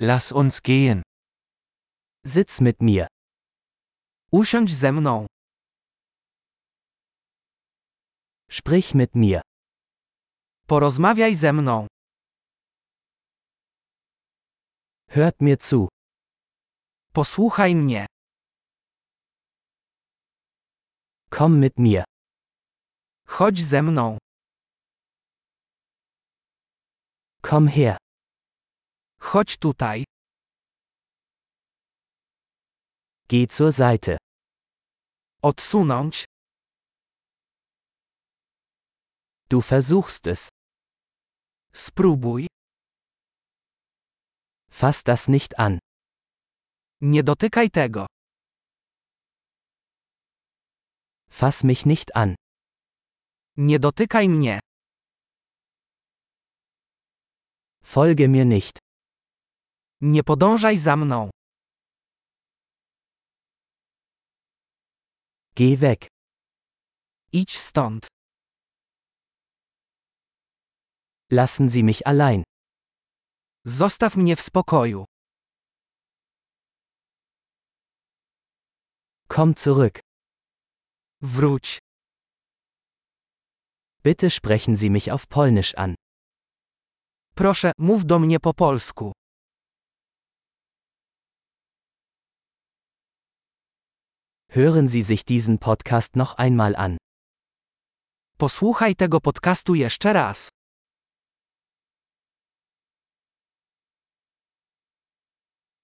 Lass uns gehen. Sitz mit mir. Usiądź ze mną. Sprich mit mir. Porozmawiaj ze mną. Hört mir zu. Posłuchaj mnie. Komm mit mir. Chodź ze mną. Komm her. Chodź tutaj. Geh zur Seite. Odsunąć. Du versuchst es. Spróbuj. Fass das nicht an. Nie dotykaj tego. Fass mich nicht an. Nie dotykaj mnie. Folge mir nicht. Nie podążaj za mną. Geh weg. Idź stąd. Lassen Sie mich allein. Zostaw mnie w spokoju. Komm zurück. Wróć. Bitte sprechen Sie mich auf Polnisch an. Proszę, mów do mnie po polsku. Hören Sie sich diesen Podcast noch einmal an. Posłuchaj tego podcastu jeszcze raz.